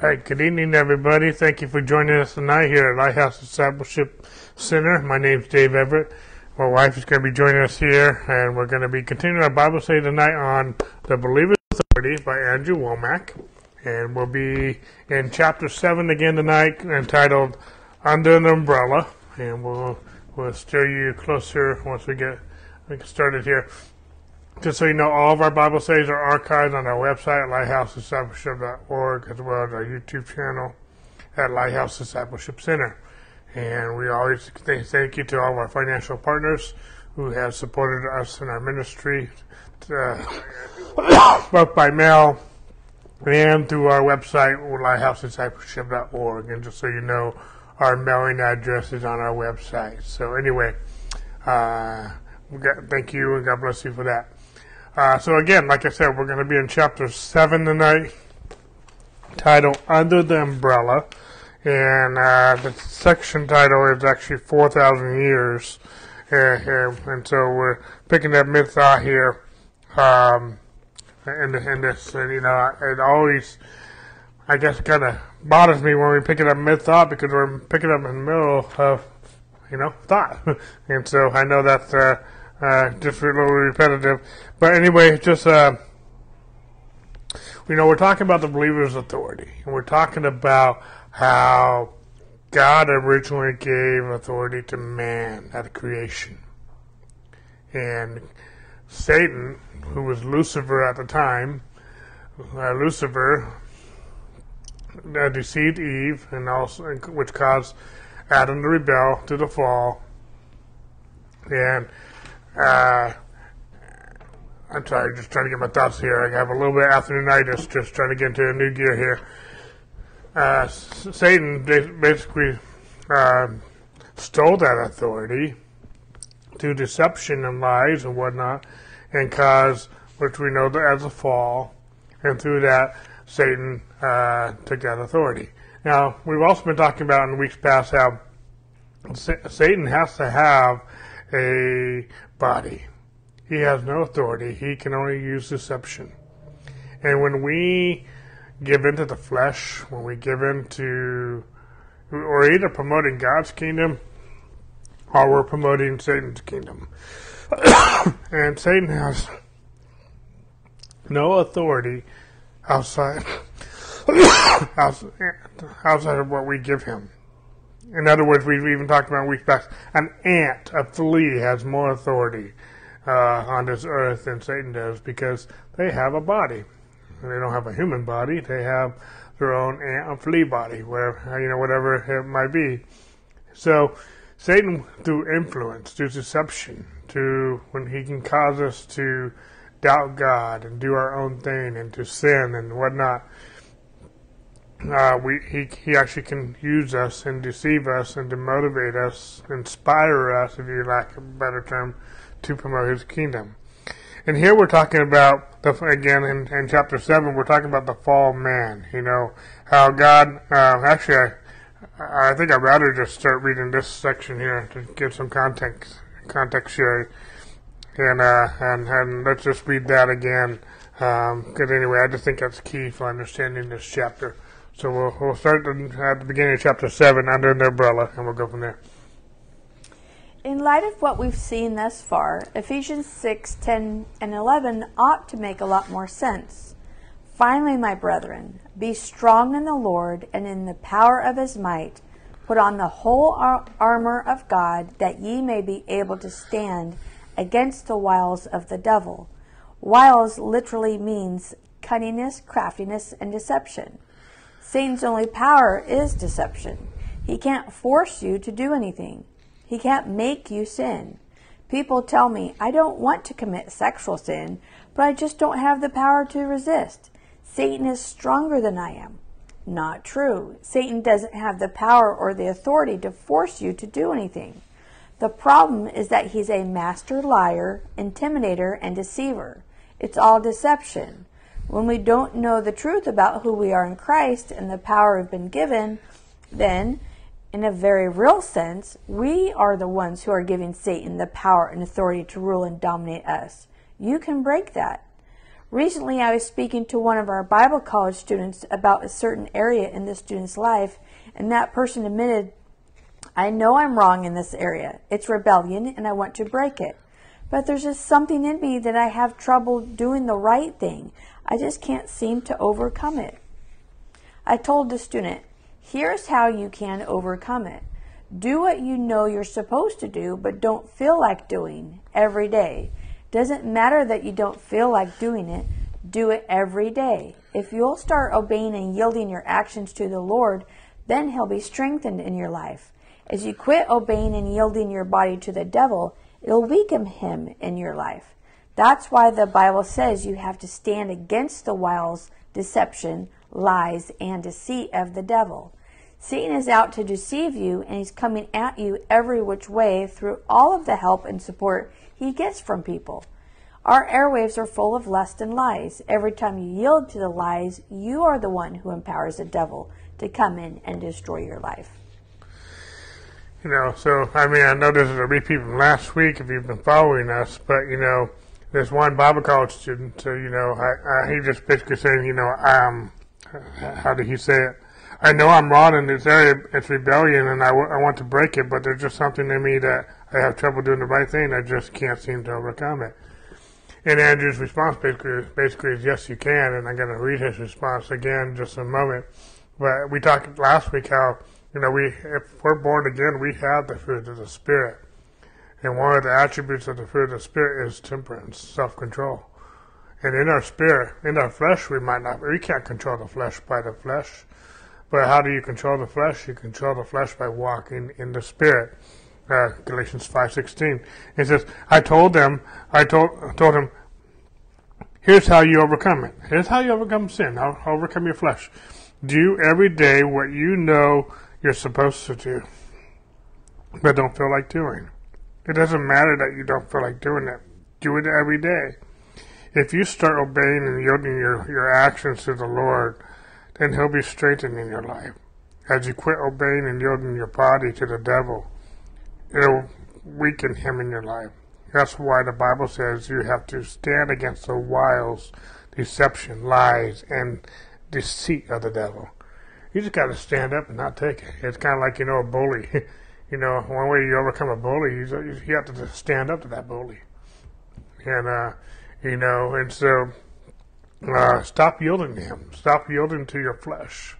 Good evening, everybody. Thank you for joining us tonight here at Lighthouse Discipleship Center. My name's Dave Everett. My wife is going to be joining us here, and we're going to be continuing our Bible study tonight on The Believer's Authority by Andrew Wommack. And we'll be in chapter 7 again tonight, entitled Under an Umbrella. And we'll, we'll steer you closer once we get started here. Just so you know, all of our Bible studies are archived on our website at lighthousediscipleship.org as well as our YouTube channel at Lighthouse Discipleship Center. And we always thank you to all of our financial partners who have supported us in our ministry, uh, both by mail and through our website, lighthousediscipleship.org. And just so you know, our mailing address is on our website. So anyway, uh, thank you and God bless you for that. Uh, so again, like I said, we're going to be in chapter 7 tonight, titled Under the Umbrella. And uh, the section title is actually 4,000 Years. Uh, and so we're picking up thought here. Um, in, in this, and, you know, it always, I guess, kind of bothers me when we pick it up mid thought because we're picking up in the middle of, you know, thought. and so I know that's uh, uh, just a little repetitive. But anyway, just, uh, you know, we're talking about the believer's authority. And we're talking about how God originally gave authority to man at creation. And Satan, who was Lucifer at the time, uh, Lucifer uh, deceived Eve, and also which caused Adam to rebel to the fall. And uh, I'm sorry, just trying to get my thoughts here. I have a little bit of afternoonitis, just trying to get into a new gear here. Uh, Satan basically uh, stole that authority through deception and lies and whatnot, and caused, which we know as a fall, and through that, Satan uh, took that authority. Now, we've also been talking about in weeks past how Satan has to have a body. He has no authority. He can only use deception. And when we give into the flesh, when we give into, or either promoting God's kingdom or we're promoting Satan's kingdom. and Satan has no authority outside, outside of what we give him. In other words, we've even talked about weeks back. An ant, a flea, has more authority uh, on this earth than Satan does because they have a body. They don't have a human body. They have their own ant a flea body, whatever you know, whatever it might be. So Satan, through influence, through deception, to when he can cause us to doubt God and do our own thing and to sin and whatnot uh, we he he actually can use us and deceive us and to motivate us, inspire us, if you lack a better term, to promote His kingdom. And here we're talking about the again in, in chapter seven, we're talking about the fall of man. You know how God uh, actually. I, I think I'd rather just start reading this section here to give some context context here, and uh, and and let's just read that again. Because um, anyway, I just think that's key for understanding this chapter. So we'll, we'll start at the beginning of chapter 7 under the umbrella, and we'll go from there. In light of what we've seen thus far, Ephesians 6, 10, and 11 ought to make a lot more sense. Finally, my brethren, be strong in the Lord and in the power of his might. Put on the whole ar- armor of God, that ye may be able to stand against the wiles of the devil. Wiles literally means cunningness, craftiness, and deception. Satan's only power is deception. He can't force you to do anything. He can't make you sin. People tell me, I don't want to commit sexual sin, but I just don't have the power to resist. Satan is stronger than I am. Not true. Satan doesn't have the power or the authority to force you to do anything. The problem is that he's a master liar, intimidator, and deceiver. It's all deception. When we don't know the truth about who we are in Christ and the power we've been given, then, in a very real sense, we are the ones who are giving Satan the power and authority to rule and dominate us. You can break that. Recently, I was speaking to one of our Bible college students about a certain area in this student's life, and that person admitted, I know I'm wrong in this area. It's rebellion, and I want to break it. But there's just something in me that I have trouble doing the right thing. I just can't seem to overcome it. I told the student, Here's how you can overcome it. Do what you know you're supposed to do, but don't feel like doing every day. Doesn't matter that you don't feel like doing it, do it every day. If you'll start obeying and yielding your actions to the Lord, then He'll be strengthened in your life. As you quit obeying and yielding your body to the devil, it'll weaken him in your life. That's why the Bible says you have to stand against the wiles, deception, lies, and deceit of the devil. Satan is out to deceive you, and he's coming at you every which way through all of the help and support he gets from people. Our airwaves are full of lust and lies. Every time you yield to the lies, you are the one who empowers the devil to come in and destroy your life. You know, so I mean, I know this is a repeat from last week if you've been following us, but you know, there's one Bible college student, so you know, I, I, he just basically saying, you know, um, how did he say it? I know I'm wrong in this area. It's rebellion, and I, w- I want to break it, but there's just something in me that I have trouble doing the right thing. I just can't seem to overcome it. And Andrew's response basically, basically is yes, you can. And I'm going to read his response again just a moment. But we talked last week how you know we if we're born again, we have the fruit of the spirit, and one of the attributes of the fruit of the spirit is temperance, self-control. And in our spirit, in our flesh, we might not, we can't control the flesh by the flesh. But how do you control the flesh? You control the flesh by walking in the Spirit. Uh, Galatians five sixteen. It says, "I told them, I told told him, here's how you overcome it. Here's how you overcome sin. How overcome your flesh. Do every day what you know you're supposed to do, but don't feel like doing. It doesn't matter that you don't feel like doing it. Do it every day. If you start obeying and yielding your, your actions to the Lord." then he'll be strengthening your life. As you quit obeying and yielding your body to the devil, it'll weaken him in your life. That's why the Bible says you have to stand against the wiles, deception, lies, and deceit of the devil. You just got to stand up and not take it. It's kind of like, you know, a bully. you know, one way you overcome a bully, you, you have to stand up to that bully. And, uh, you know, and so uh, stop yielding to Him. Stop yielding to your flesh.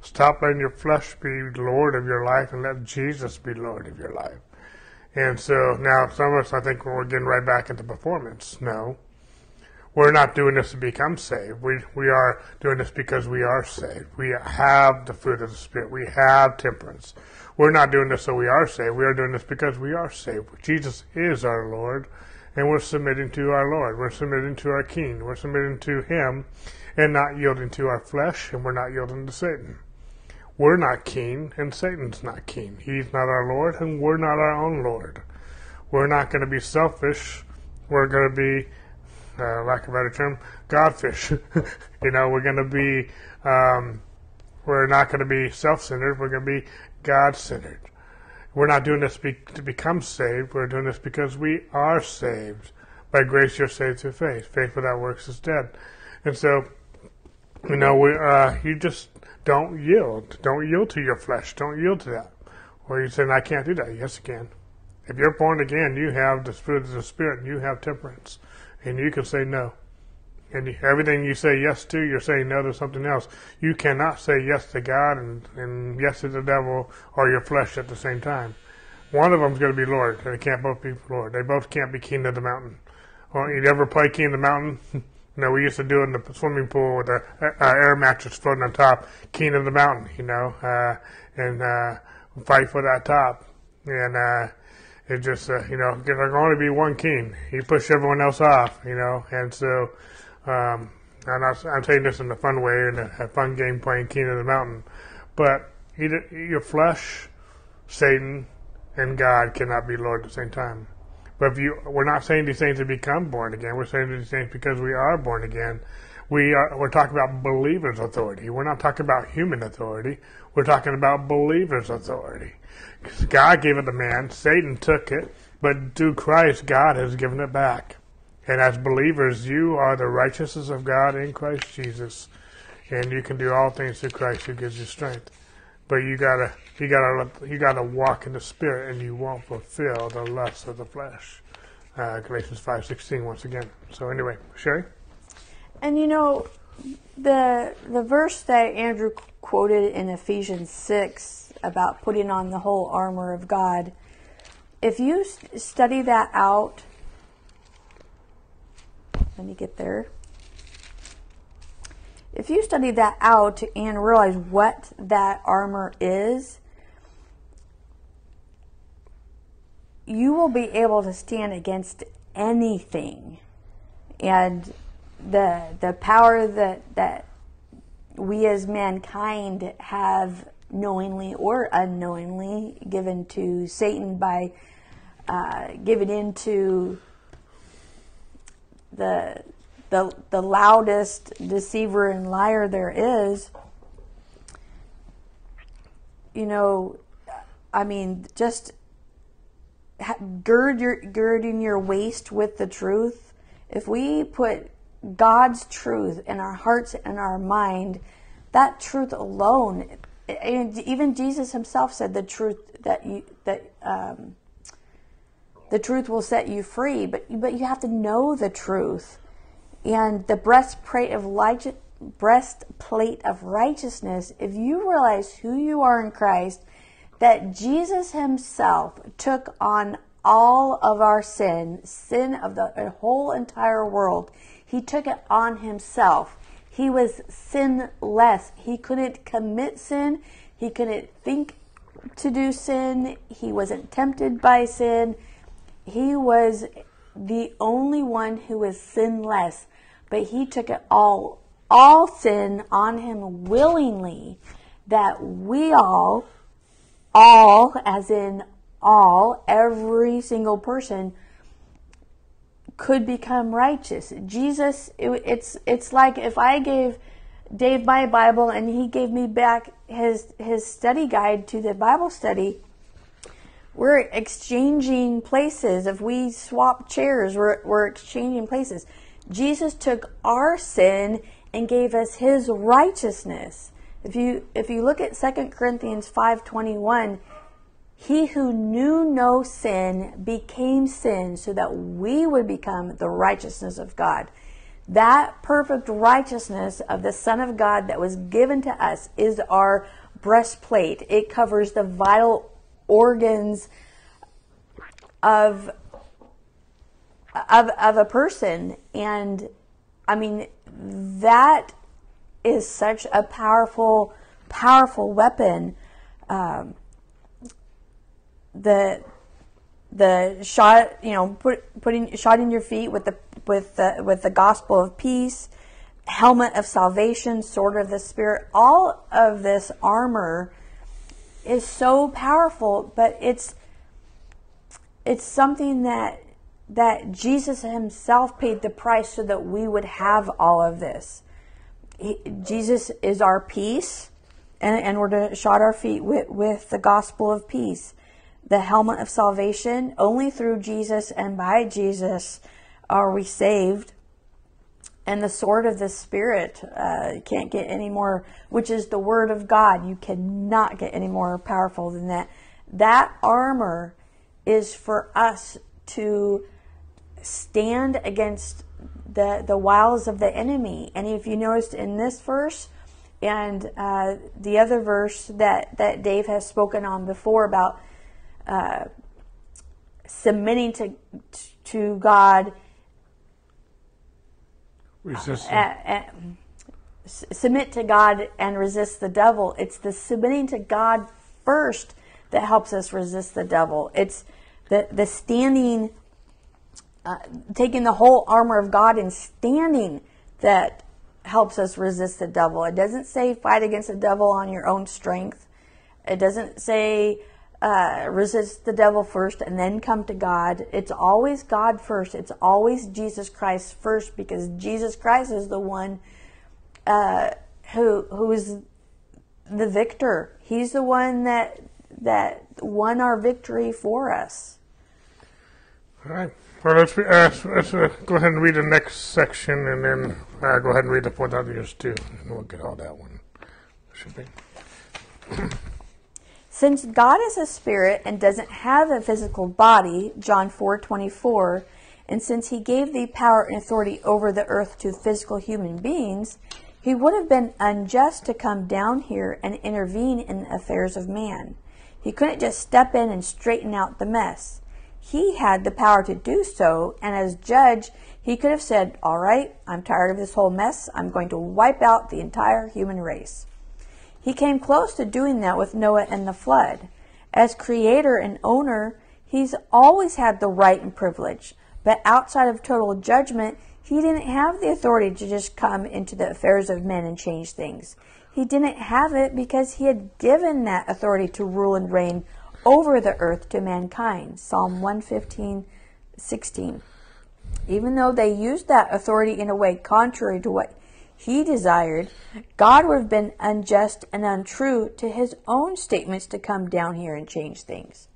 Stop letting your flesh be Lord of your life and let Jesus be Lord of your life. And so now some of us, I think, we're getting right back into performance. No. We're not doing this to become saved. We, we are doing this because we are saved. We have the fruit of the Spirit. We have temperance. We're not doing this so we are saved. We are doing this because we are saved. Jesus is our Lord and we're submitting to our Lord. We're submitting to our King. We're submitting to Him and not yielding to our flesh, and we're not yielding to Satan. We're not king, and Satan's not king. He's not our Lord, and we're not our own Lord. We're not going to be selfish. We're going to be, uh, lack of a better term, godfish. you know, we're going to be, um, we're not going to be self-centered. We're going to be God-centered. We're not doing this be, to become saved. We're doing this because we are saved. By grace, you're saved through faith. Faith without works is dead. And so, you know, we, uh, you just don't yield. Don't yield to your flesh. Don't yield to that. Or you say, I can't do that. Yes, you can. If you're born again, you have the Spirit of the Spirit, and you have temperance. And you can say no. And everything you say yes to, you're saying no to something else. You cannot say yes to God and, and yes to the devil or your flesh at the same time. One of them's going to be Lord, they can't both be Lord. They both can't be king of the mountain. Well, you ever play king of the mountain? you know, we used to do it in the swimming pool with a, a air mattress floating on top, king of the mountain. You know, uh, and uh, fight for that top. And uh, it just, uh, you know, there can only be one king. He push everyone else off. You know, and so um, I'm, not, I'm saying this in a fun way and a, a fun game playing King of the Mountain, but either your flesh, Satan, and God cannot be Lord at the same time. But if you, we're not saying these things to become born again. We're saying these things because we are born again. We are, we're talking about believers' authority. We're not talking about human authority. We're talking about believers' authority. God gave it to man. Satan took it, but through Christ, God has given it back. And as believers, you are the righteousness of God in Christ Jesus, and you can do all things through Christ who gives you strength. But you gotta, you gotta, you gotta walk in the Spirit, and you won't fulfill the lusts of the flesh. Uh, Galatians five sixteen once again. So anyway, Sherry. And you know, the the verse that Andrew quoted in Ephesians six about putting on the whole armor of God. If you study that out, let me get there. If you study that out and realize what that armor is, you will be able to stand against anything. And the the power that that we as mankind have knowingly or unknowingly given to Satan by uh, giving into the the the loudest deceiver and liar there is. You know, I mean, just gird your girding your waist with the truth. If we put God's truth in our hearts and our mind, that truth alone, and even Jesus Himself said the truth that you that um, the truth will set you free. But but you have to know the truth, and the breastplate of light, breastplate of righteousness. If you realize who you are in Christ, that Jesus Himself took on all of our sin, sin of the whole entire world. He took it on himself. He was sinless. He couldn't commit sin. He couldn't think to do sin. He wasn't tempted by sin. He was the only one who was sinless. But he took it all, all sin on him willingly that we all, all as in all, every single person could become righteous. Jesus, it, it's it's like if I gave Dave my Bible and he gave me back his his study guide to the Bible study. We're exchanging places. If we swap chairs, we're, we're exchanging places. Jesus took our sin and gave us his righteousness. If you if you look at 2 Corinthians 5:21, he who knew no sin became sin so that we would become the righteousness of God. That perfect righteousness of the Son of God that was given to us is our breastplate. It covers the vital organs of of of a person. And I mean that is such a powerful powerful weapon. Um, the the shot you know put, putting shot in your feet with the with the with the gospel of peace helmet of salvation sword of the spirit all of this armor is so powerful but it's it's something that that Jesus himself paid the price so that we would have all of this he, Jesus is our peace and, and we're to shod our feet with, with the gospel of peace the helmet of salvation. Only through Jesus and by Jesus are we saved. And the sword of the Spirit uh, can't get any more, which is the Word of God. You cannot get any more powerful than that. That armor is for us to stand against the the wiles of the enemy. And if you noticed in this verse and uh, the other verse that that Dave has spoken on before about uh, submitting to to God, resist. uh, uh, submit to God and resist the devil. It's the submitting to God first that helps us resist the devil. It's the the standing, uh, taking the whole armor of God and standing that helps us resist the devil. It doesn't say fight against the devil on your own strength. It doesn't say uh, resist the devil first and then come to God. It's always God first. It's always Jesus Christ first because Jesus Christ is the one uh, who who is the victor. He's the one that that won our victory for us. All right. Well, let's, uh, let's uh, go ahead and read the next section, and then uh, go ahead and read the 4,000 years too, and we'll get all that one. Should be. Since God is a spirit and doesn't have a physical body, John 4:24, and since he gave the power and authority over the earth to physical human beings, he would have been unjust to come down here and intervene in the affairs of man. He couldn't just step in and straighten out the mess. He had the power to do so, and as judge, he could have said, All right, I'm tired of this whole mess. I'm going to wipe out the entire human race. He came close to doing that with Noah and the flood. As creator and owner, he's always had the right and privilege, but outside of total judgment, he didn't have the authority to just come into the affairs of men and change things. He didn't have it because he had given that authority to rule and reign over the earth to mankind. Psalm 115, 16. Even though they used that authority in a way contrary to what he desired, God would have been unjust and untrue to his own statements to come down here and change things.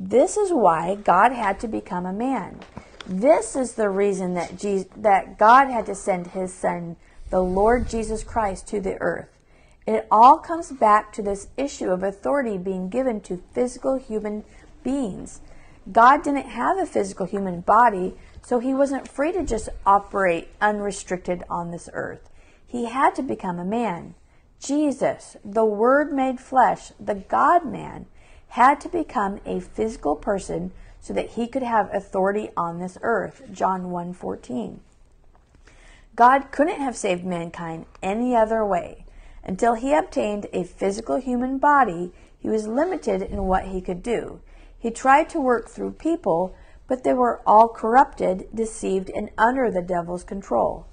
This is why God had to become a man. This is the reason that Jesus, that God had to send his son, the Lord Jesus Christ, to the earth. It all comes back to this issue of authority being given to physical human beings. God didn't have a physical human body, so he wasn't free to just operate unrestricted on this earth. He had to become a man. Jesus, the Word made flesh, the God man, had to become a physical person so that he could have authority on this earth. John 1:14. God couldn't have saved mankind any other way. Until he obtained a physical human body, he was limited in what he could do. He tried to work through people, but they were all corrupted, deceived, and under the devil's control.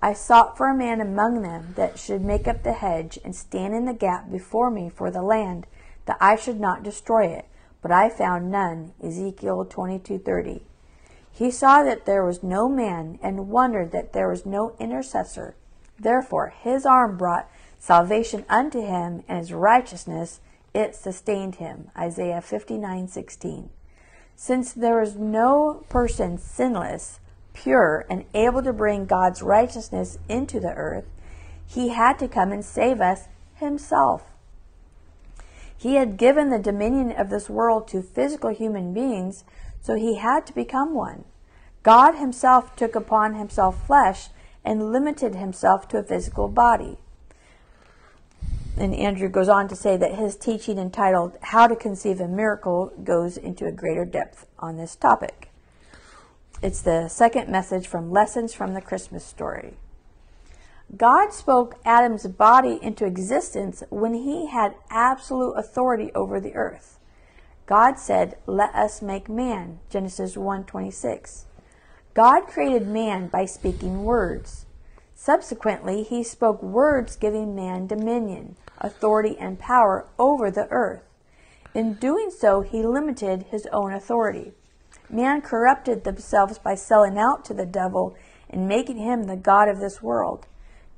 I sought for a man among them that should make up the hedge and stand in the gap before me for the land, that I should not destroy it. But I found none. Ezekiel 22:30. He saw that there was no man and wondered that there was no intercessor. Therefore his arm brought salvation unto him and his righteousness it sustained him. Isaiah 59:16. Since there was no person sinless, pure, and able to bring God's righteousness into the earth, he had to come and save us himself. He had given the dominion of this world to physical human beings, so he had to become one. God himself took upon himself flesh and limited himself to a physical body. And Andrew goes on to say that his teaching entitled How to Conceive a Miracle goes into a greater depth on this topic. It's the second message from Lessons from the Christmas Story. God spoke Adam's body into existence when he had absolute authority over the earth. God said, "Let us make man." Genesis 1:26. God created man by speaking words. Subsequently, he spoke words giving man dominion, authority, and power over the earth. In doing so, he limited his own authority. Man corrupted themselves by selling out to the devil and making him the God of this world.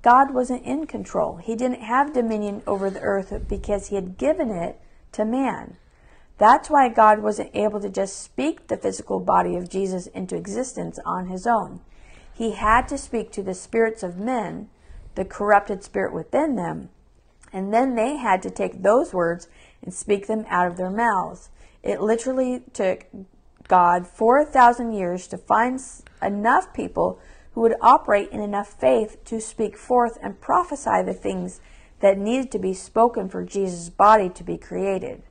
God wasn't in control. He didn't have dominion over the earth because he had given it to man. That's why God wasn't able to just speak the physical body of Jesus into existence on his own. He had to speak to the spirits of men, the corrupted spirit within them, and then they had to take those words and speak them out of their mouths. It literally took God 4,000 years to find enough people who would operate in enough faith to speak forth and prophesy the things that needed to be spoken for Jesus' body to be created.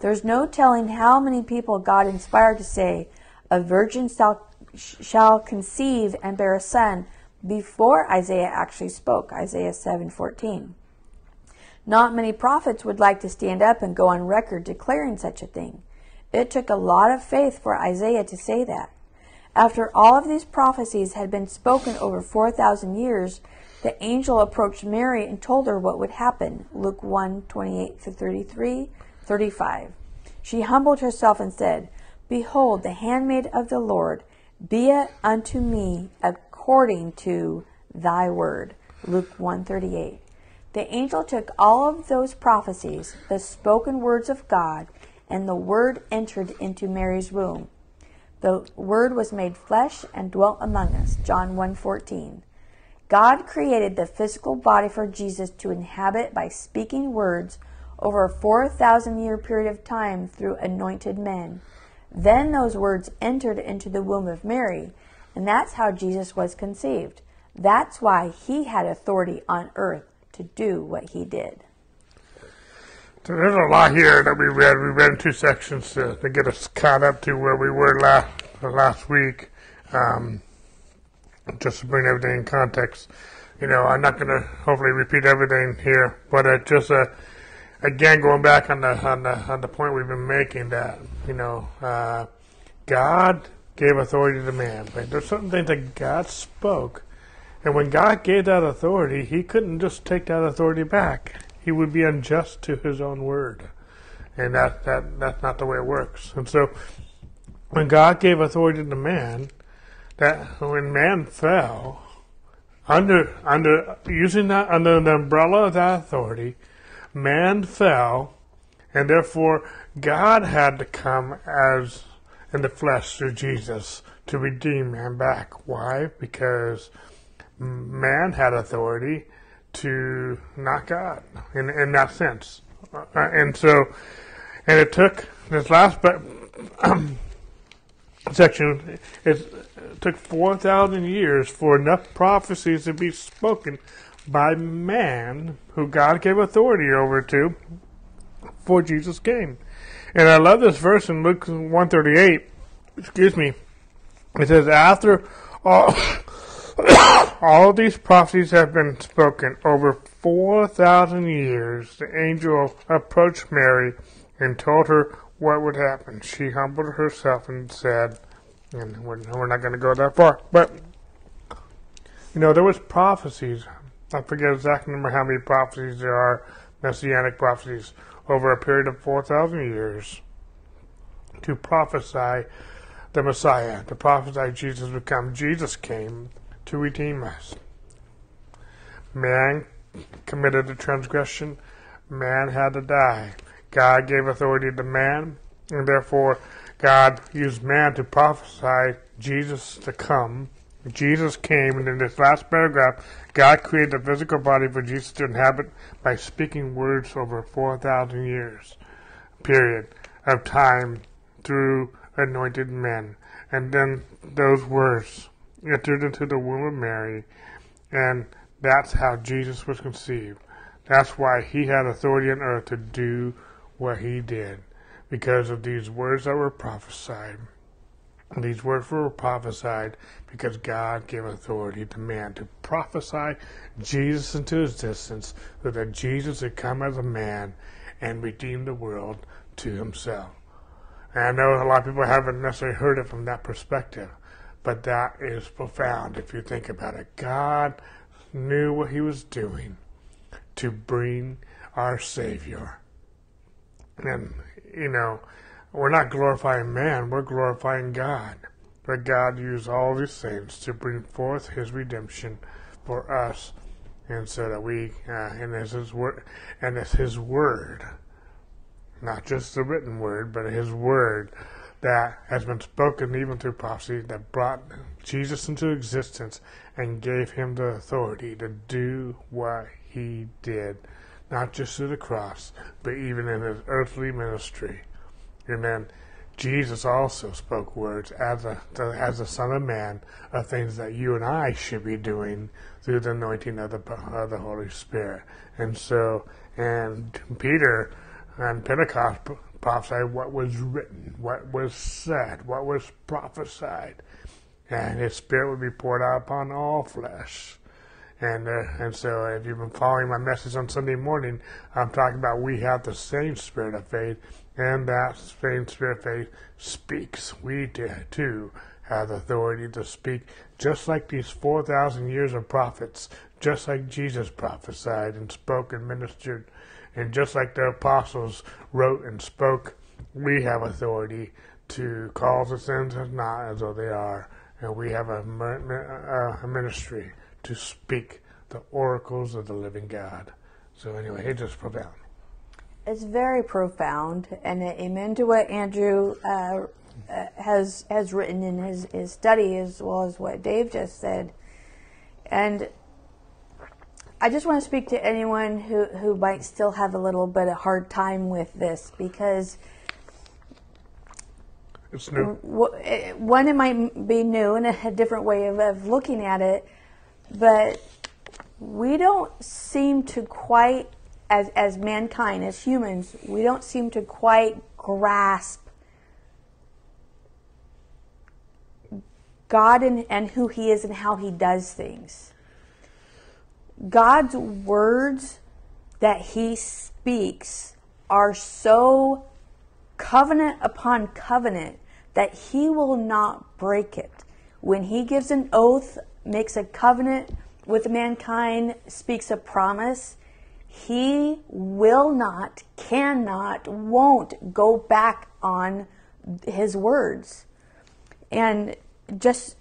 There's no telling how many people God inspired to say, A virgin shall, shall conceive and bear a son, before Isaiah actually spoke, Isaiah 7:14. Not many prophets would like to stand up and go on record declaring such a thing. It took a lot of faith for Isaiah to say that. After all of these prophecies had been spoken over 4,000 years, the angel approached Mary and told her what would happen. Luke 1 28 33, 35. She humbled herself and said, Behold, the handmaid of the Lord, be it unto me according to thy word. Luke 1 38. The angel took all of those prophecies, the spoken words of God, and the word entered into Mary's womb. The Word was made flesh and dwelt among us. John 1:14. God created the physical body for Jesus to inhabit by speaking words over a 4,000 year period of time through anointed men. Then those words entered into the womb of Mary, and that's how Jesus was conceived. That's why he had authority on earth to do what he did. So there's a lot here that we read. We read in two sections to, to get us caught up to where we were last last week. Um, just to bring everything in context. You know, I'm not going to hopefully repeat everything here, but uh, just uh, again going back on the on the on the point we've been making that you know uh, God gave authority to man, but there's certain things that God spoke, and when God gave that authority, He couldn't just take that authority back. He would be unjust to His own word, and that that that's not the way it works. And so, when God gave authority to man that when man fell under under using that under the umbrella of that authority, man fell, and therefore God had to come as in the flesh through Jesus to redeem man back. Why? Because man had authority to not God in in that sense, uh, and so and it took this last section. It took 4,000 years for enough prophecies to be spoken by man who God gave authority over to before Jesus came. And I love this verse in Luke 138. Excuse me. It says, After all, all these prophecies have been spoken over 4,000 years, the angel approached Mary and told her what would happen. She humbled herself and said, and we're, we're not going to go that far. But you know, there was prophecies. I forget exactly number how many prophecies there are, messianic prophecies, over a period of four thousand years, to prophesy the Messiah, to prophesy Jesus would come. Jesus came to redeem us. Man committed a transgression. Man had to die. God gave authority to man, and therefore God used man to prophesy Jesus to come. Jesus came, and in this last paragraph, God created a physical body for Jesus to inhabit by speaking words over 4,000 years, period, of time through anointed men. And then those words entered into the womb of Mary, and that's how Jesus was conceived. That's why he had authority on earth to do what he did because of these words that were prophesied. These words were prophesied because God gave authority to man to prophesy Jesus into existence so that Jesus would come as a man and redeem the world to himself. And I know a lot of people haven't necessarily heard it from that perspective, but that is profound if you think about it. God knew what he was doing to bring our Savior. And you know, we're not glorifying man, we're glorifying God. But God used all these things to bring forth His redemption for us, and so that we, uh, and it's His word, and it's His word, not just the written word, but His word that has been spoken even through prophecy that brought Jesus into existence and gave Him the authority to do what He did not just through the cross, but even in his earthly ministry. Amen. Jesus also spoke words as a as the Son of Man of things that you and I should be doing through the anointing of the of the Holy Spirit. And so, and Peter on Pentecost prophesied what was written, what was said, what was prophesied, and His Spirit would be poured out upon all flesh. And uh, and so if you've been following my message on Sunday morning, I'm talking about we have the same spirit of faith, and that same spirit of faith speaks. We too have the authority to speak, just like these 4,000 years of prophets, just like Jesus prophesied and spoke and ministered, and just like the apostles wrote and spoke, we have authority to call the sins as not as though they are, and we have a, a ministry to speak the oracles of the living God. So anyway, it's just profound. It's very profound, and amen to what Andrew uh, uh, has has written in his, his study as well as what Dave just said. And I just want to speak to anyone who, who might still have a little bit of hard time with this because It's new. eh, one, it might be new and a different way of, of looking at it, but we don't seem to quite, as, as mankind, as humans, we don't seem to quite grasp God and, and who He is and how He does things. God's words that He speaks are so covenant upon covenant that He will not break it. When He gives an oath, makes a covenant with mankind, speaks a promise, He will not, cannot, won't go back on His words and just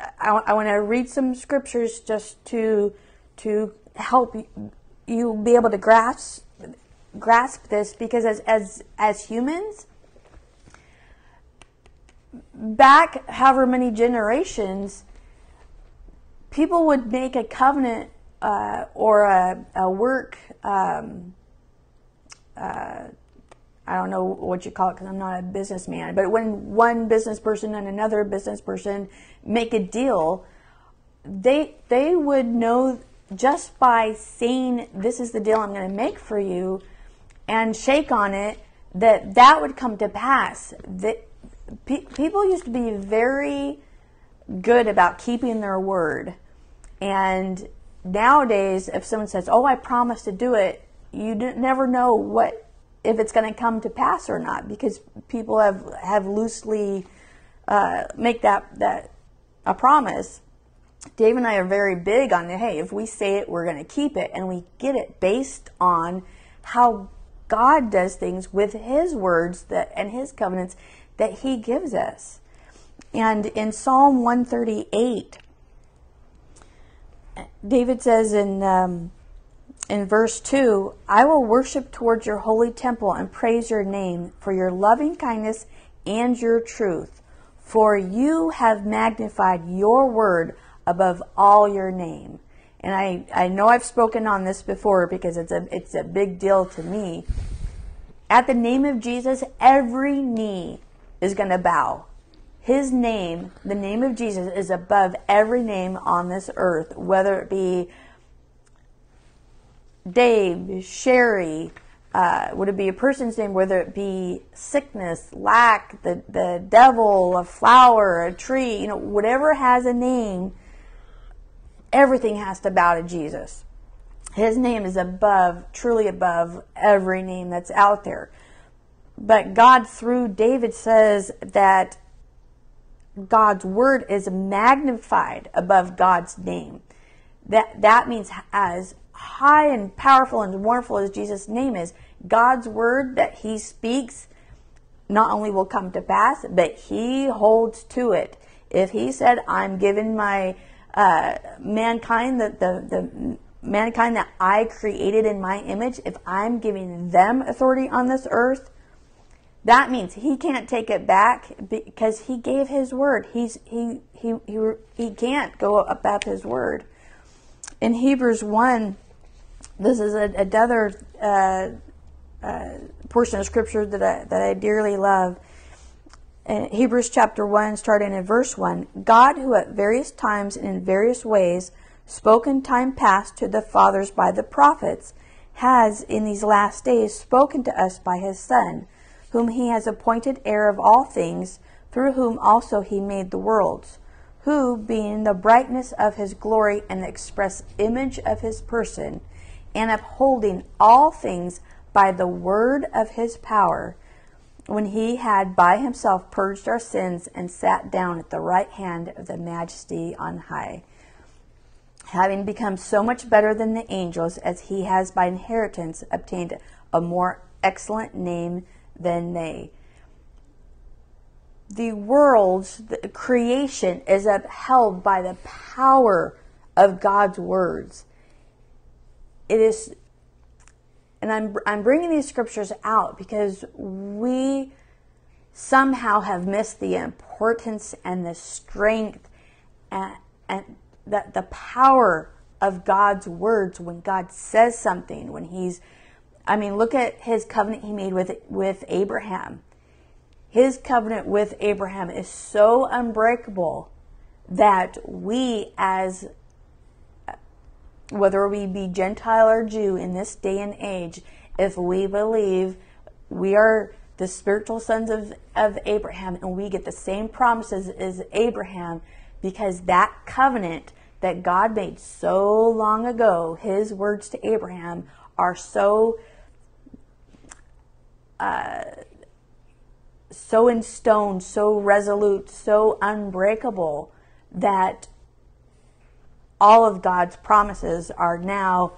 I, I want to read some scriptures just to to help you, be able to grasp grasp this because as as as humans back however many generations people would make a covenant uh, or a, a work um, I don't know what you call it because I'm not a businessman, but when one business person and another business person make a deal, they they would know just by saying this is the deal I'm going to make for you and shake on it that that would come to pass. That pe- people used to be very good about keeping their word. And nowadays, if someone says, "Oh, I promise to do it," you never know what if it's going to come to pass or not because people have have loosely uh, make that that a promise. Dave and I are very big on the hey, if we say it, we're going to keep it, and we get it based on how God does things with His words that and His covenants that He gives us. And in Psalm 138, David says in um, in verse 2 I will worship towards your holy temple and praise your name for your loving kindness and your truth. For you have magnified your word above all your name. And I, I know I've spoken on this before because it's a it's a big deal to me. At the name of Jesus, every knee is going to bow. His name, the name of Jesus, is above every name on this earth, whether it be Dave, Sherry, uh, would it be a person's name, whether it be sickness, lack, the, the devil, a flower, a tree, you know, whatever has a name, everything has to bow to Jesus. His name is above, truly above every name that's out there. But God, through David, says that God's word is magnified above God's name. That that means as high and powerful and wonderful as Jesus' name is, God's word that He speaks not only will come to pass, but He holds to it. If He said, "I'm giving my uh, mankind the, the the mankind that I created in my image," if I'm giving them authority on this earth, that means he can't take it back because he gave his word. He's he he he, he can't go above his word. In Hebrews one, this is a, another uh, uh, portion of scripture that I that I dearly love. In Hebrews chapter one, starting in verse one, God, who at various times and in various ways spoke in time past to the fathers by the prophets, has in these last days spoken to us by His Son whom he has appointed heir of all things, through whom also he made the worlds, who, being the brightness of his glory and the express image of his person, and upholding all things by the word of his power, when he had by himself purged our sins and sat down at the right hand of the majesty on high, having become so much better than the angels, as he has by inheritance obtained a more excellent name than they. The world's the creation is upheld by the power of God's words. It is, and I'm, I'm bringing these scriptures out because we somehow have missed the importance and the strength and, and the, the power of God's words when God says something, when He's, I mean, look at His covenant He made with, with Abraham. His covenant with Abraham is so unbreakable that we, as whether we be Gentile or Jew in this day and age, if we believe we are the spiritual sons of, of Abraham and we get the same promises as Abraham because that covenant that God made so long ago, his words to Abraham, are so uh, so in stone, so resolute, so unbreakable that all of God's promises are now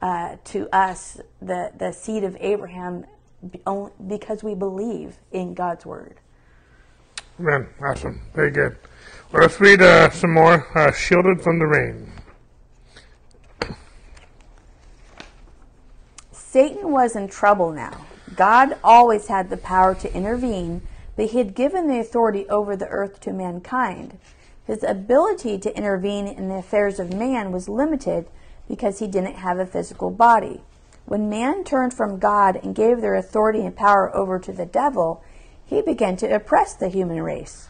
uh, to us the, the seed of Abraham because we believe in God's word. Amen. Awesome. Very good. Well, let's read uh, some more. Uh, Shielded from the rain. Satan was in trouble now. God always had the power to intervene, but he had given the authority over the earth to mankind. His ability to intervene in the affairs of man was limited because he didn't have a physical body. When man turned from God and gave their authority and power over to the devil, he began to oppress the human race.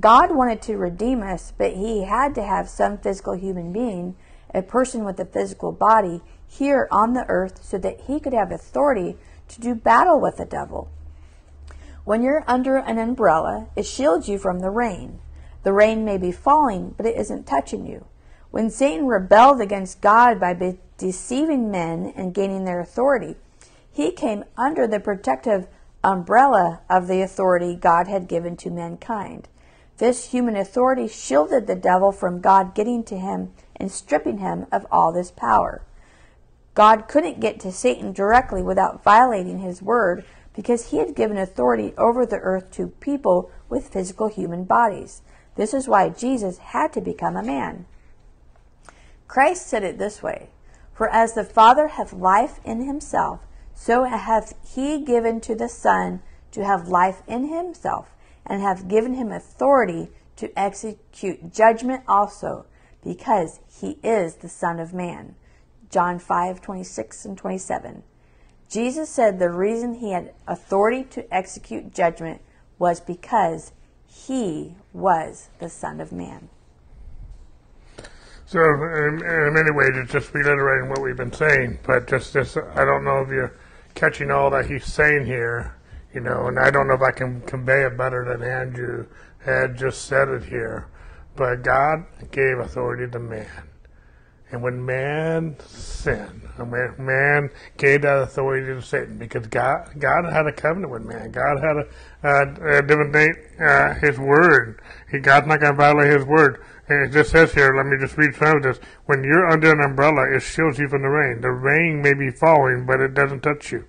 God wanted to redeem us, but he had to have some physical human being, a person with a physical body, here on the earth so that he could have authority to do battle with the devil. When you're under an umbrella, it shields you from the rain. The rain may be falling, but it isn't touching you. When Satan rebelled against God by deceiving men and gaining their authority, he came under the protective umbrella of the authority God had given to mankind. This human authority shielded the devil from God getting to him and stripping him of all this power. God couldn't get to Satan directly without violating his word because he had given authority over the earth to people with physical human bodies. This is why Jesus had to become a man. Christ said it this way For as the Father hath life in himself, so hath he given to the Son to have life in himself, and hath given him authority to execute judgment also, because he is the Son of Man. John 5 26 and 27. Jesus said the reason he had authority to execute judgment was because he was the Son of Man. So, in, in many ways, it's just reiterating what we've been saying, but just, this I don't know if you're catching all that he's saying here, you know, and I don't know if I can convey it better than Andrew had just said it here. But God gave authority to man. And when man sinned, when man gave that authority to Satan, because God, God had a covenant with man. God had a, uh, a divinate uh, His word. He, God's not going to violate His word. And it just says here, let me just read some of this. When you're under an umbrella, it shields you from the rain. The rain may be falling, but it doesn't touch you.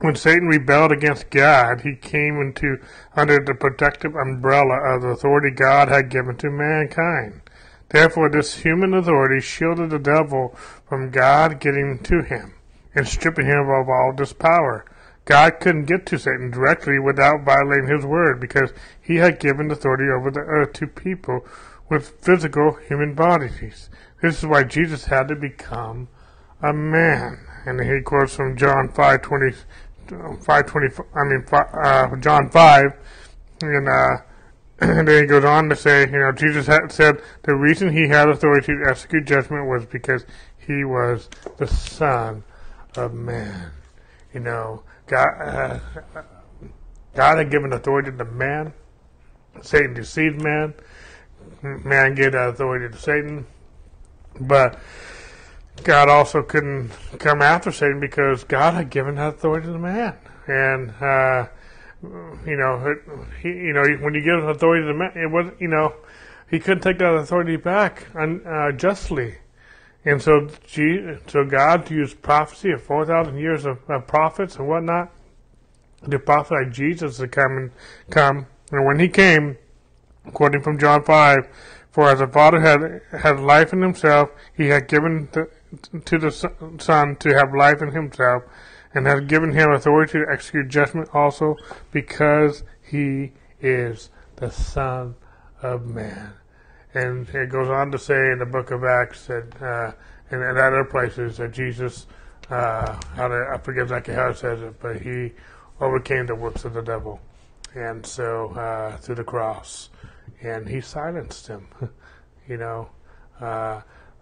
When Satan rebelled against God, he came into under the protective umbrella of the authority God had given to mankind. Therefore, this human authority shielded the devil from God getting to him and stripping him of all this power. God couldn't get to Satan directly without violating his word because he had given authority over the earth to people with physical human bodies. This is why Jesus had to become a man. And he quotes from John 5, 20, 5 20, I mean, uh, John 5, and, uh, and then he goes on to say, you know, Jesus said the reason he had authority to execute judgment was because he was the Son of Man. You know, God, uh, God had given authority to man. Satan deceived man. Man gave authority to Satan. But God also couldn't come after Satan because God had given that authority to man. And, uh, you know, he, you know, when you give authority to the man, it was, you know, he couldn't take that authority back unjustly. Uh, and so, so God used prophecy of 4,000 years of, of, prophets and whatnot to prophesy Jesus to come and come. And when he came, quoting from John 5, for as the Father had, had life in himself, he had given to the Son to have life in himself, and has given him authority to execute judgment also because he is the Son of Man. And it goes on to say in the book of Acts that, uh, and in other places, that Jesus, uh, how to, I forget exactly how it says it, but he overcame the works of the devil. And so, uh, through the cross. And he silenced him, you know. Uh,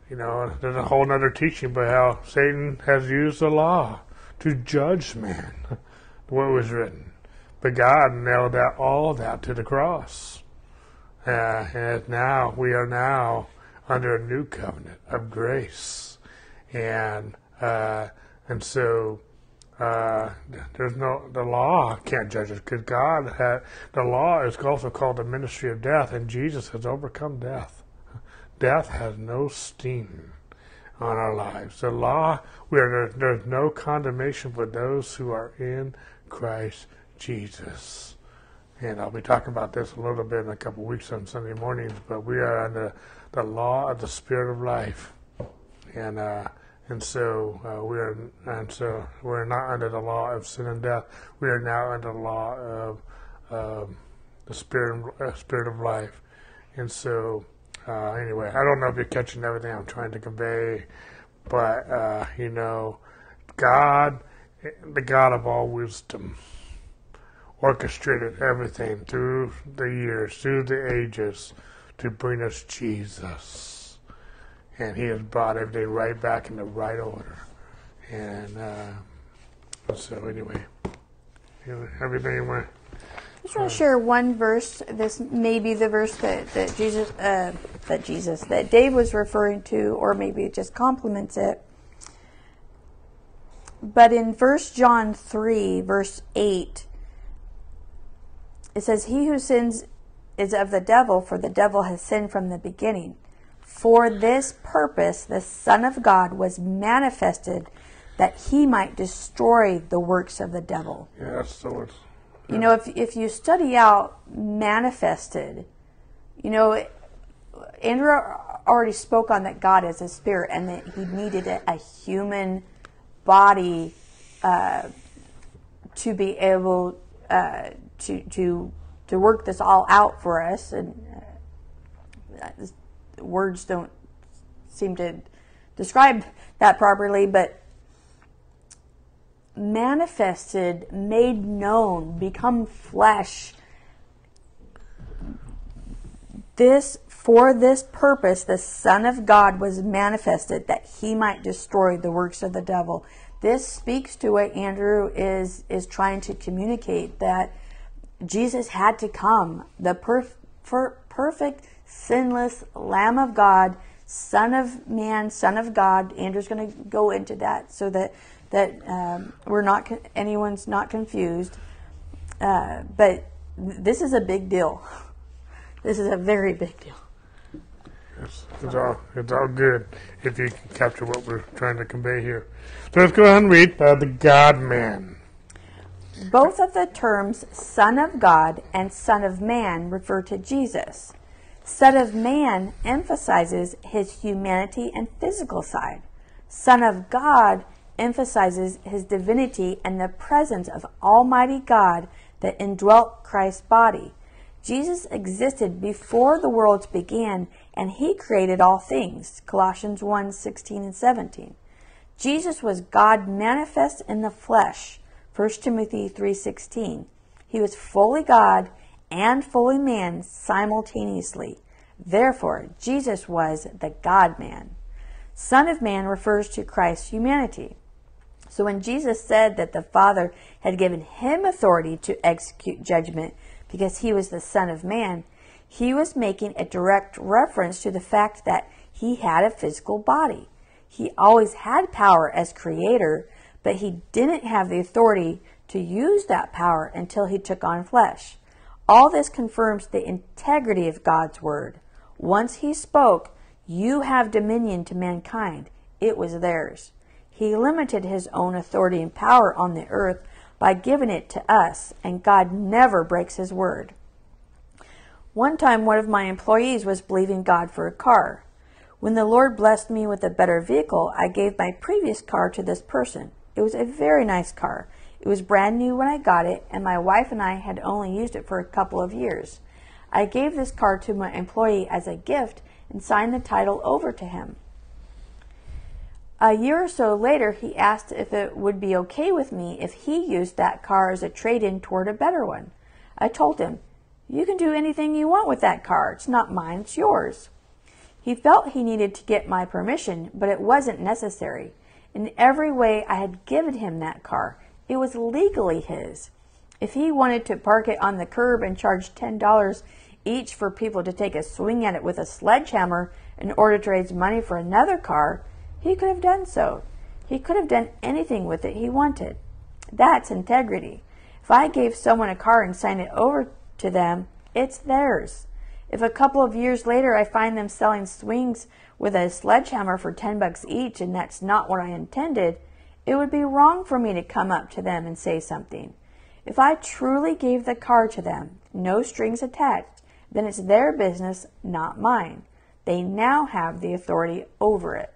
you know, there's a whole other teaching about how Satan has used the law to judge man, what was written. But God nailed that all that to the cross. Uh, and now we are now under a new covenant of grace, and uh, and so uh, there's no the law can't judge us because God had the law is also called the ministry of death, and Jesus has overcome death. Death has no sting on our lives. The law, we are, there's no condemnation for those who are in Christ Jesus. And I'll be talking about this a little bit in a couple weeks on Sunday mornings, but we are under the law of the Spirit of life. And, uh, and so uh, we are, and so we're not under the law of sin and death. We are now under the law of the Spirit, uh, Spirit of life. And so, uh, anyway, I don't know if you're catching everything I'm trying to convey, but uh, you know, God, the God of all wisdom orchestrated everything through the years, through the ages, to bring us Jesus. And He has brought everything right back in the right order. And uh, so, anyway, everything went. I just want to share one verse. This may be the verse that, that Jesus, uh, that Jesus, that Dave was referring to, or maybe it just complements it. But in 1 John 3, verse 8, it says, He who sins is of the devil, for the devil has sinned from the beginning. For this purpose, the Son of God was manifested that he might destroy the works of the devil. Yes, so it's. You know, if, if you study out manifested, you know, Andrew already spoke on that God is a spirit and that he needed a, a human body uh, to be able uh, to to to work this all out for us, and uh, words don't seem to describe that properly, but manifested, made known, become flesh. This for this purpose the Son of God was manifested that he might destroy the works of the devil. This speaks to what Andrew is is trying to communicate that Jesus had to come, the perf- per- perfect, sinless Lamb of God, Son of Man, Son of God. Andrew's going to go into that so that that um, we're not anyone's not confused. Uh, but this is a big deal. This is a very big deal. It's, it's all it's all good if you can capture what we're trying to convey here. So let's go ahead and read uh, the God Man. Both of the terms Son of God and Son of Man refer to Jesus. Son of Man emphasizes his humanity and physical side. Son of God emphasizes his divinity and the presence of Almighty God that indwelt Christ's body. Jesus existed before the worlds began and he created all things. Colossians 1 16 and 17. Jesus was God manifest in the flesh. 1 Timothy 3:16. He was fully God and fully man simultaneously. Therefore, Jesus was the God man. Son of Man refers to Christ's humanity. So when Jesus said that the Father had given him authority to execute judgment because he was the Son of Man, he was making a direct reference to the fact that he had a physical body. He always had power as creator, but he didn't have the authority to use that power until he took on flesh. All this confirms the integrity of God's word. Once he spoke, You have dominion to mankind, it was theirs. He limited his own authority and power on the earth by giving it to us, and God never breaks his word. One time, one of my employees was believing God for a car. When the Lord blessed me with a better vehicle, I gave my previous car to this person. It was a very nice car. It was brand new when I got it, and my wife and I had only used it for a couple of years. I gave this car to my employee as a gift and signed the title over to him. A year or so later, he asked if it would be okay with me if he used that car as a trade in toward a better one. I told him, You can do anything you want with that car. It's not mine, it's yours. He felt he needed to get my permission, but it wasn't necessary. In every way, I had given him that car. It was legally his. If he wanted to park it on the curb and charge $10 each for people to take a swing at it with a sledgehammer in order to raise money for another car, he could have done so. He could have done anything with it he wanted. That's integrity. If I gave someone a car and signed it over to them, it's theirs. If a couple of years later I find them selling swings with a sledgehammer for 10 bucks each and that's not what I intended, it would be wrong for me to come up to them and say something. If I truly gave the car to them, no strings attached, then it's their business, not mine. They now have the authority over it.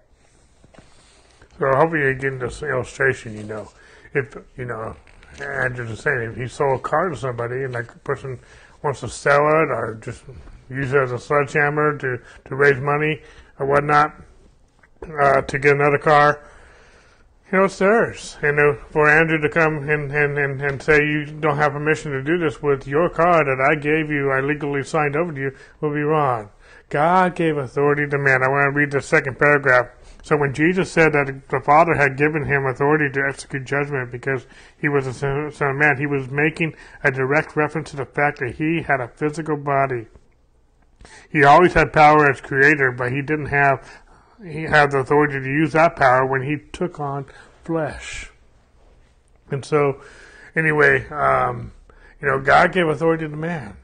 So hopefully you get this illustration, you know, if, you know, Andrew just saying, if you sold a car to somebody and that person wants to sell it or just use it as a sledgehammer to, to raise money or whatnot, uh, to get another car, you know, it's theirs. And uh, for Andrew to come and, and, and, and say you don't have permission to do this with your car that I gave you, I legally signed over to you, will be wrong. God gave authority to man. I want to read the second paragraph so when Jesus said that the Father had given him authority to execute judgment because he was a son of man, he was making a direct reference to the fact that he had a physical body. He always had power as creator, but he didn't have he had the authority to use that power when he took on flesh. And so, anyway, um, you know, God gave authority to man.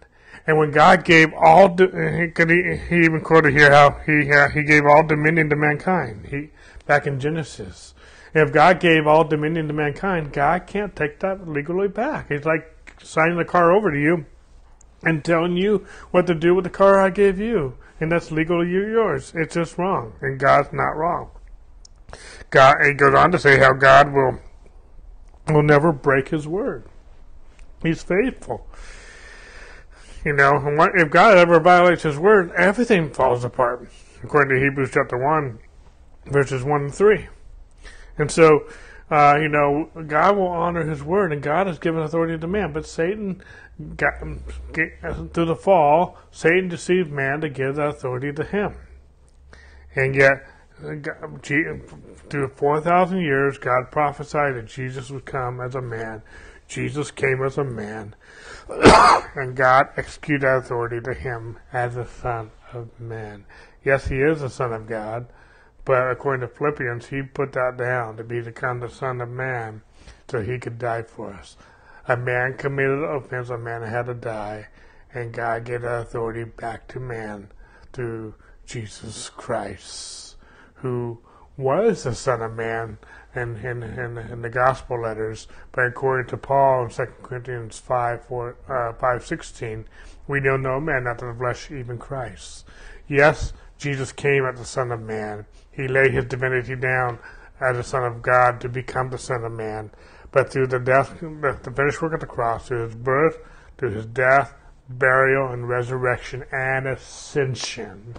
And when God gave all, he, he even quoted here how he he gave all dominion to mankind. He back in Genesis. If God gave all dominion to mankind, God can't take that legally back. It's like signing the car over to you and telling you what to do with the car I gave you, and that's legally yours. It's just wrong, and God's not wrong. God, it goes on to say how God will will never break His word. He's faithful. You know, if God ever violates His word, everything falls apart, according to Hebrews chapter 1, verses 1 and 3. And so, uh, you know, God will honor His word, and God has given authority to man. But Satan, got, through the fall, Satan deceived man to give the authority to him. And yet, through 4,000 years, God prophesied that Jesus would come as a man. Jesus came as a man and God executed authority to him as the Son of Man. Yes, he is the Son of God, but according to Philippians, he put that down to become the kind of Son of Man so he could die for us. A man committed an offense, a man had to die, and God gave that authority back to man through Jesus Christ, who was the Son of Man in, in, in, in, the gospel letters, but according to Paul in 2 Corinthians 5, 4, uh, 5 16, we know no man after the flesh, even Christ. Yes, Jesus came as the Son of Man. He laid his divinity down as the Son of God to become the Son of Man. But through the death, the finished work of the cross, through his birth, through his death, burial, and resurrection and ascension,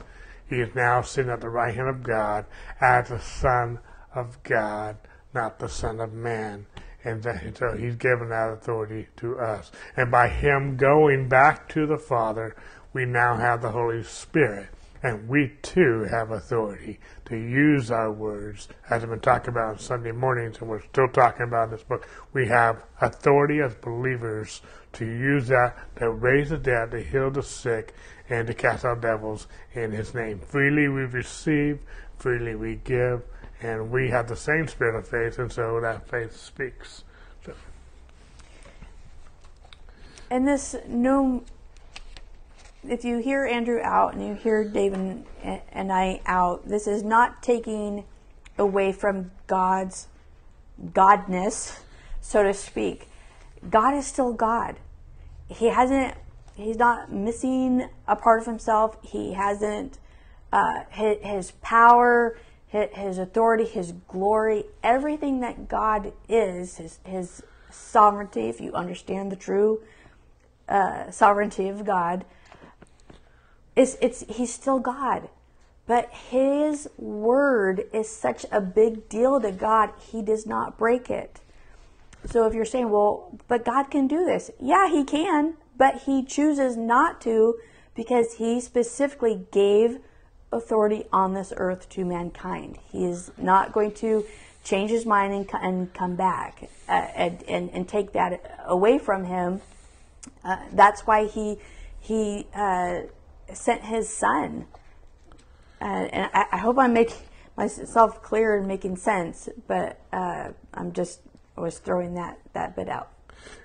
he is now sitting at the right hand of God as the Son of God, not the Son of Man. And so he's given that authority to us. And by him going back to the Father, we now have the Holy Spirit. And we too have authority to use our words, as I've been talking about on Sunday mornings, and we're still talking about in this book. We have authority as believers to use that to raise the dead, to heal the sick, and to cast out devils in His name. Freely we receive, freely we give, and we have the same spirit of faith, and so that faith speaks. So. And this new, if you hear Andrew out and you hear David and I out, this is not taking away from God's godness, so to speak. God is still God. He hasn't. He's not missing a part of himself. He hasn't. Uh, his, his power his authority, his glory, everything that God is, his, his sovereignty, if you understand the true uh, sovereignty of God, is it's he's still God. But his word is such a big deal to God, he does not break it. So if you're saying, well, but God can do this, yeah, he can, but he chooses not to because he specifically gave authority on this earth to mankind. He is not going to change his mind and, and come back uh, and, and, and, take that away from him. Uh, that's why he he uh, sent his son. Uh, and I, I, hope I'm making myself clear and making sense, but uh, I'm just was throwing that, that bit out.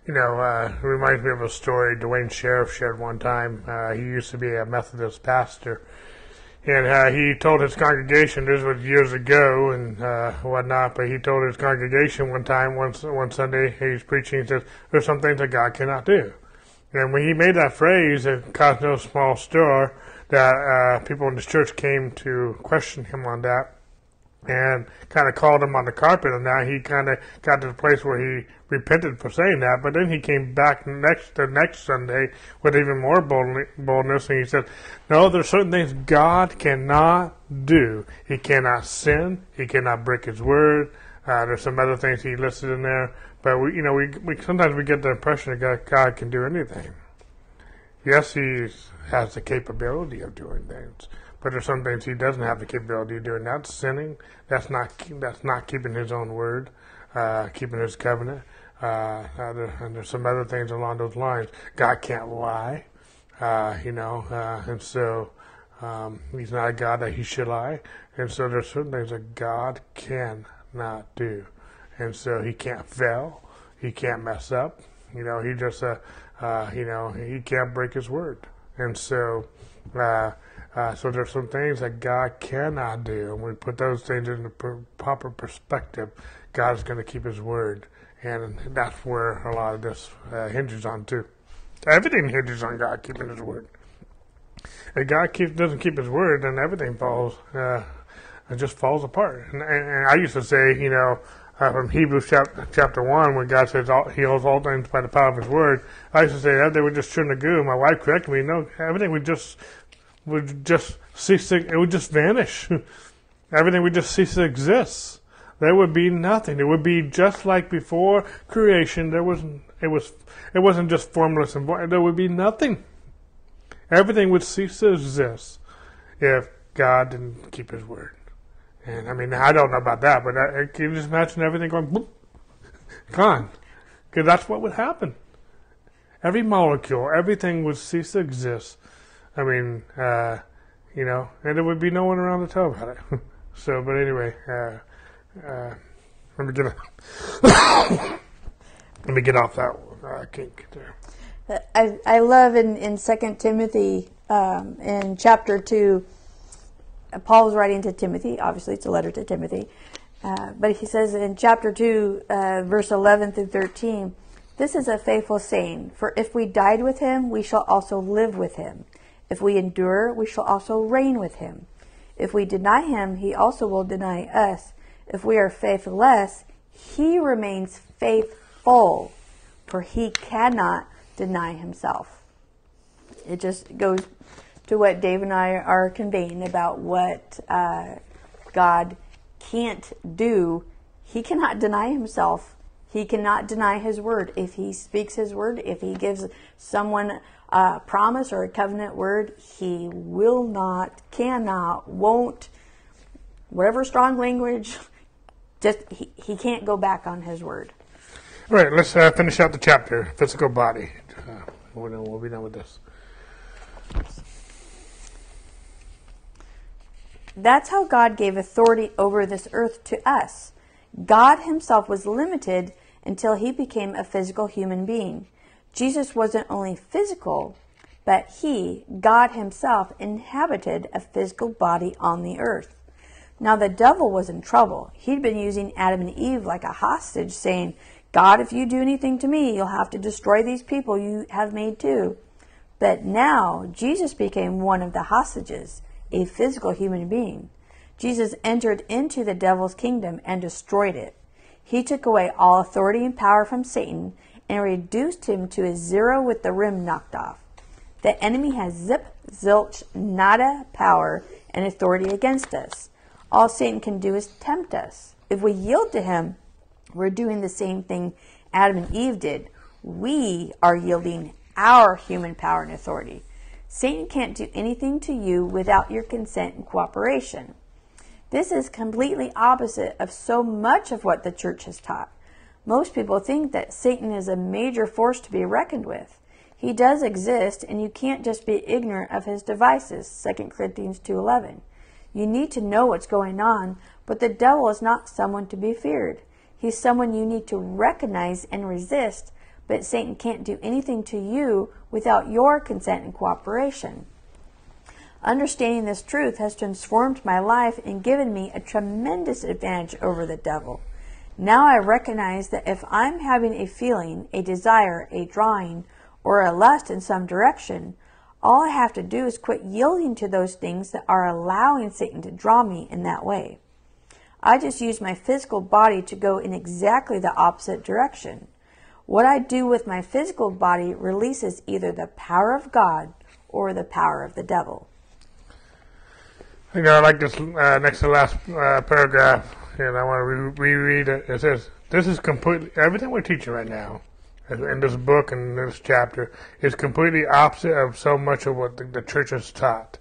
You know, uh, it reminds me of a story Duane Sheriff shared one time. he used to be a Methodist pastor and uh, he told his congregation this was years ago and uh, whatnot. But he told his congregation one time, one one Sunday, he was preaching. He says, "There's some things that God cannot do." And when he made that phrase, it caused no small stir. That uh, people in the church came to question him on that and kind of called him on the carpet. And now he kind of got to the place where he repented for saying that. But then he came back next the next Sunday with even more boldness, and he said, "No, there's certain things God cannot do. He cannot sin. He cannot break His word. Uh, there's some other things he listed in there, but we, you know, we, we sometimes we get the impression that God, God can do anything. Yes, He has the capability of doing things." But there's some things he doesn't have the capability of doing. That's sinning. That's not that's not keeping his own word, uh, keeping his covenant. Uh, and there's some other things along those lines. God can't lie, uh, you know, uh, and so um, he's not a God that he should lie. And so there's certain things that God cannot do, and so he can't fail, he can't mess up. You know, he just, uh, uh, you know, he can't break his word, and so. Uh, uh, so there's some things that God cannot do, and we put those things in the proper perspective. God is going to keep His word, and that's where a lot of this uh, hinges on too. Everything hinges on God keeping His word. If God keep, doesn't keep His word, then everything falls. Uh, it just falls apart. And, and, and, I used to say, you know, uh, from Hebrews chapter, chapter 1, when God says all, He holds all things by the power of His word, I used to say that they were just chewing the goo. My wife corrected me, no, everything would just would just cease to, it would just vanish. Everything would just cease to exist. There would be nothing. It would be just like before creation. There was it was it wasn't just formless and void. There would be nothing. Everything would cease to exist if God didn't keep His word. And I mean, I don't know about that, but I, can you just imagine everything going boop, gone? Because that's what would happen. Every molecule, everything would cease to exist I mean, uh, you know, and there would be no one around to tell about it. so, but anyway, uh, uh, let me get a, let me get off that uh, kink there. I, I love in, in 2 Timothy um, in chapter 2, Paul is writing to Timothy. Obviously, it's a letter to Timothy. Uh, but he says in chapter 2, uh, verse 11 through 13, This is a faithful saying, for if we died with him, we shall also live with him. If we endure, we shall also reign with him. If we deny him, he also will deny us. If we are faithless, he remains faithful, for he cannot deny himself. It just goes to what Dave and I are conveying about what uh, God can't do. He cannot deny himself. He cannot deny his word. If he speaks his word, if he gives someone a promise or a covenant word, he will not, cannot, won't, whatever strong language, just he, he can't go back on his word. All right, let's uh, finish out the chapter physical body. Uh, we'll, we'll be done with this. That's how God gave authority over this earth to us. God himself was limited until he became a physical human being. Jesus wasn't only physical, but he, God himself, inhabited a physical body on the earth. Now the devil was in trouble. He'd been using Adam and Eve like a hostage, saying, God, if you do anything to me, you'll have to destroy these people you have made too. But now Jesus became one of the hostages, a physical human being. Jesus entered into the devil's kingdom and destroyed it. He took away all authority and power from Satan and reduced him to a zero with the rim knocked off. The enemy has zip, zilch, nada power and authority against us. All Satan can do is tempt us. If we yield to him, we're doing the same thing Adam and Eve did. We are yielding our human power and authority. Satan can't do anything to you without your consent and cooperation. This is completely opposite of so much of what the church has taught. Most people think that Satan is a major force to be reckoned with. He does exist and you can't just be ignorant of his devices, 2 Corinthians 2:11. You need to know what's going on, but the devil is not someone to be feared. He's someone you need to recognize and resist, but Satan can't do anything to you without your consent and cooperation. Understanding this truth has transformed my life and given me a tremendous advantage over the devil. Now I recognize that if I'm having a feeling, a desire, a drawing, or a lust in some direction, all I have to do is quit yielding to those things that are allowing Satan to draw me in that way. I just use my physical body to go in exactly the opposite direction. What I do with my physical body releases either the power of God or the power of the devil. You know, I like this uh, next to last uh, paragraph, and I want to re- reread it. It says, This is completely, everything we're teaching right now in this book and this chapter is completely opposite of so much of what the, the church has taught.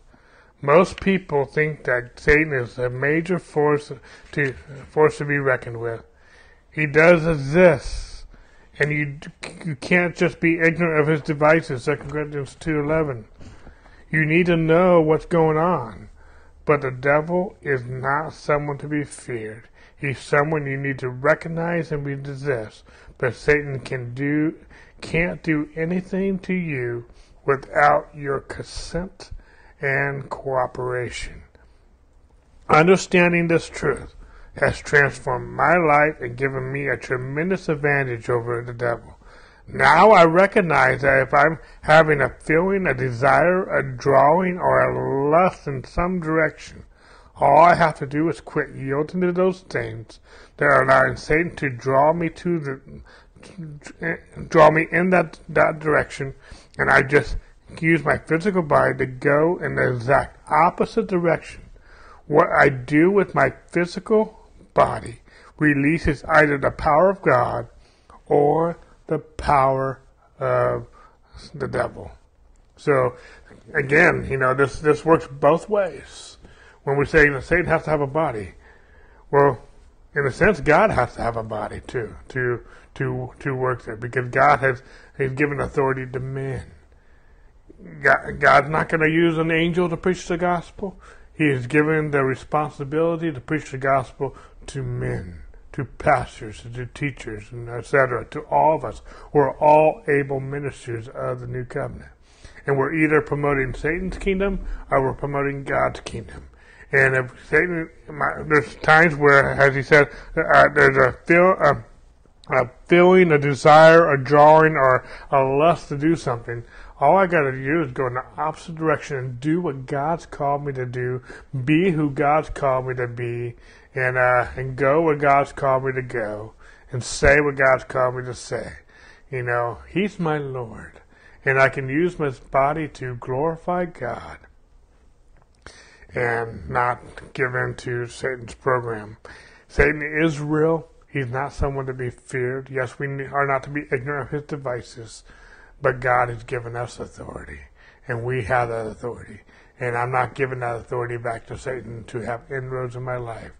Most people think that Satan is a major force to force to be reckoned with. He does exist, and you you can't just be ignorant of his devices. Second Corinthians two eleven. You need to know what's going on. But the devil is not someone to be feared. He's someone you need to recognize and resist. But Satan can do can't do anything to you without your consent and cooperation. Understanding this truth has transformed my life and given me a tremendous advantage over the devil. Now I recognize that if I'm having a feeling, a desire, a drawing, or a lust in some direction, all I have to do is quit yielding to those things that are allowing Satan to draw me to the draw me in that that direction, and I just use my physical body to go in the exact opposite direction. What I do with my physical body releases either the power of God or the power of the devil. So again, you know, this this works both ways. When we say that Satan has to have a body, well, in a sense, God has to have a body too to to to work there because God has has given authority to men. God, God's not going to use an angel to preach the gospel. He has given the responsibility to preach the gospel to men, to pastors, to teachers, and etc., to all of us. We're all able ministers of the new covenant. And we're either promoting Satan's kingdom or we're promoting God's kingdom. And if Satan, there's times where, as he said, uh, there's a feel, a, a feeling, a desire, a drawing, or a lust to do something. All I got to do is go in the opposite direction and do what God's called me to do, be who God's called me to be, and uh, and go where God's called me to go, and say what God's called me to say. You know, He's my Lord, and I can use my body to glorify God, and not give in to Satan's program. Satan is real. He's not someone to be feared. Yes, we are not to be ignorant of his devices. But God has given us authority, and we have that authority. And I'm not giving that authority back to Satan to have inroads in my life.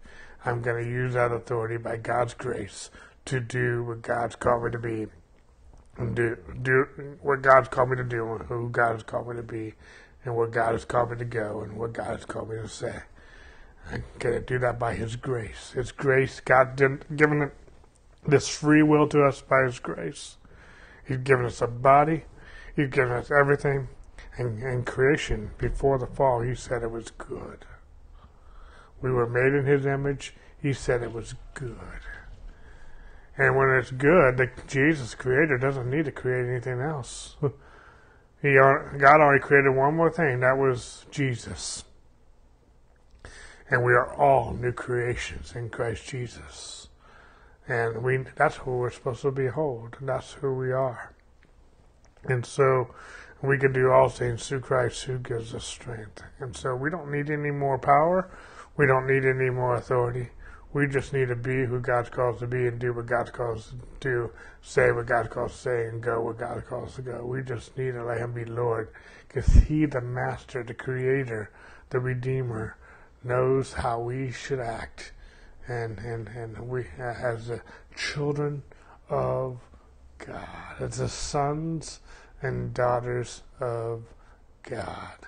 I'm going to use that authority by God's grace to do what God's called me to be, and do do what God's called me to do, and who God has called me to be, and where God has called me to go, and what God has called me to say. I'm going to do that by His grace. His grace, God didn't given this free will to us by His grace. He's given us a body. He's given us everything. And, and creation, before the fall, He said it was good. We were made in His image. He said it was good. And when it's good, the Jesus Creator doesn't need to create anything else. he God only created one more thing. That was Jesus. and we are all new creations in Christ Jesus. And we that's who we're supposed to behold, and that's who we are. And so we can do all things through Christ who gives us strength. And so we don't need any more power. We don't need any more authority. We just need to be who God's called to be and do what God's called to do, say what God's called to say, and go where God calls to go. We just need to let Him be Lord because He, the Master, the Creator, the Redeemer, knows how we should act. And, and, and we, as the children of God, as the sons and daughters of God.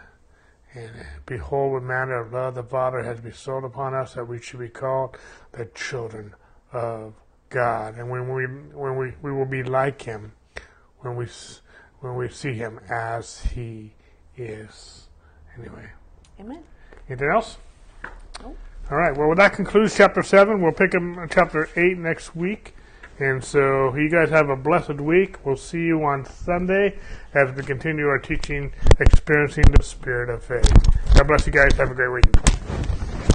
And behold, what manner of love the Father has bestowed upon us that we should be called the children of God. And when we when we, we will be like Him, when we when we see Him as He is. Anyway. Amen. Anything else? Nope. All right. Well, that concludes chapter seven. We'll pick up chapter eight next week. And so you guys have a blessed week. We'll see you on Sunday as we continue our teaching, experiencing the spirit of faith. God bless you guys. Have a great week.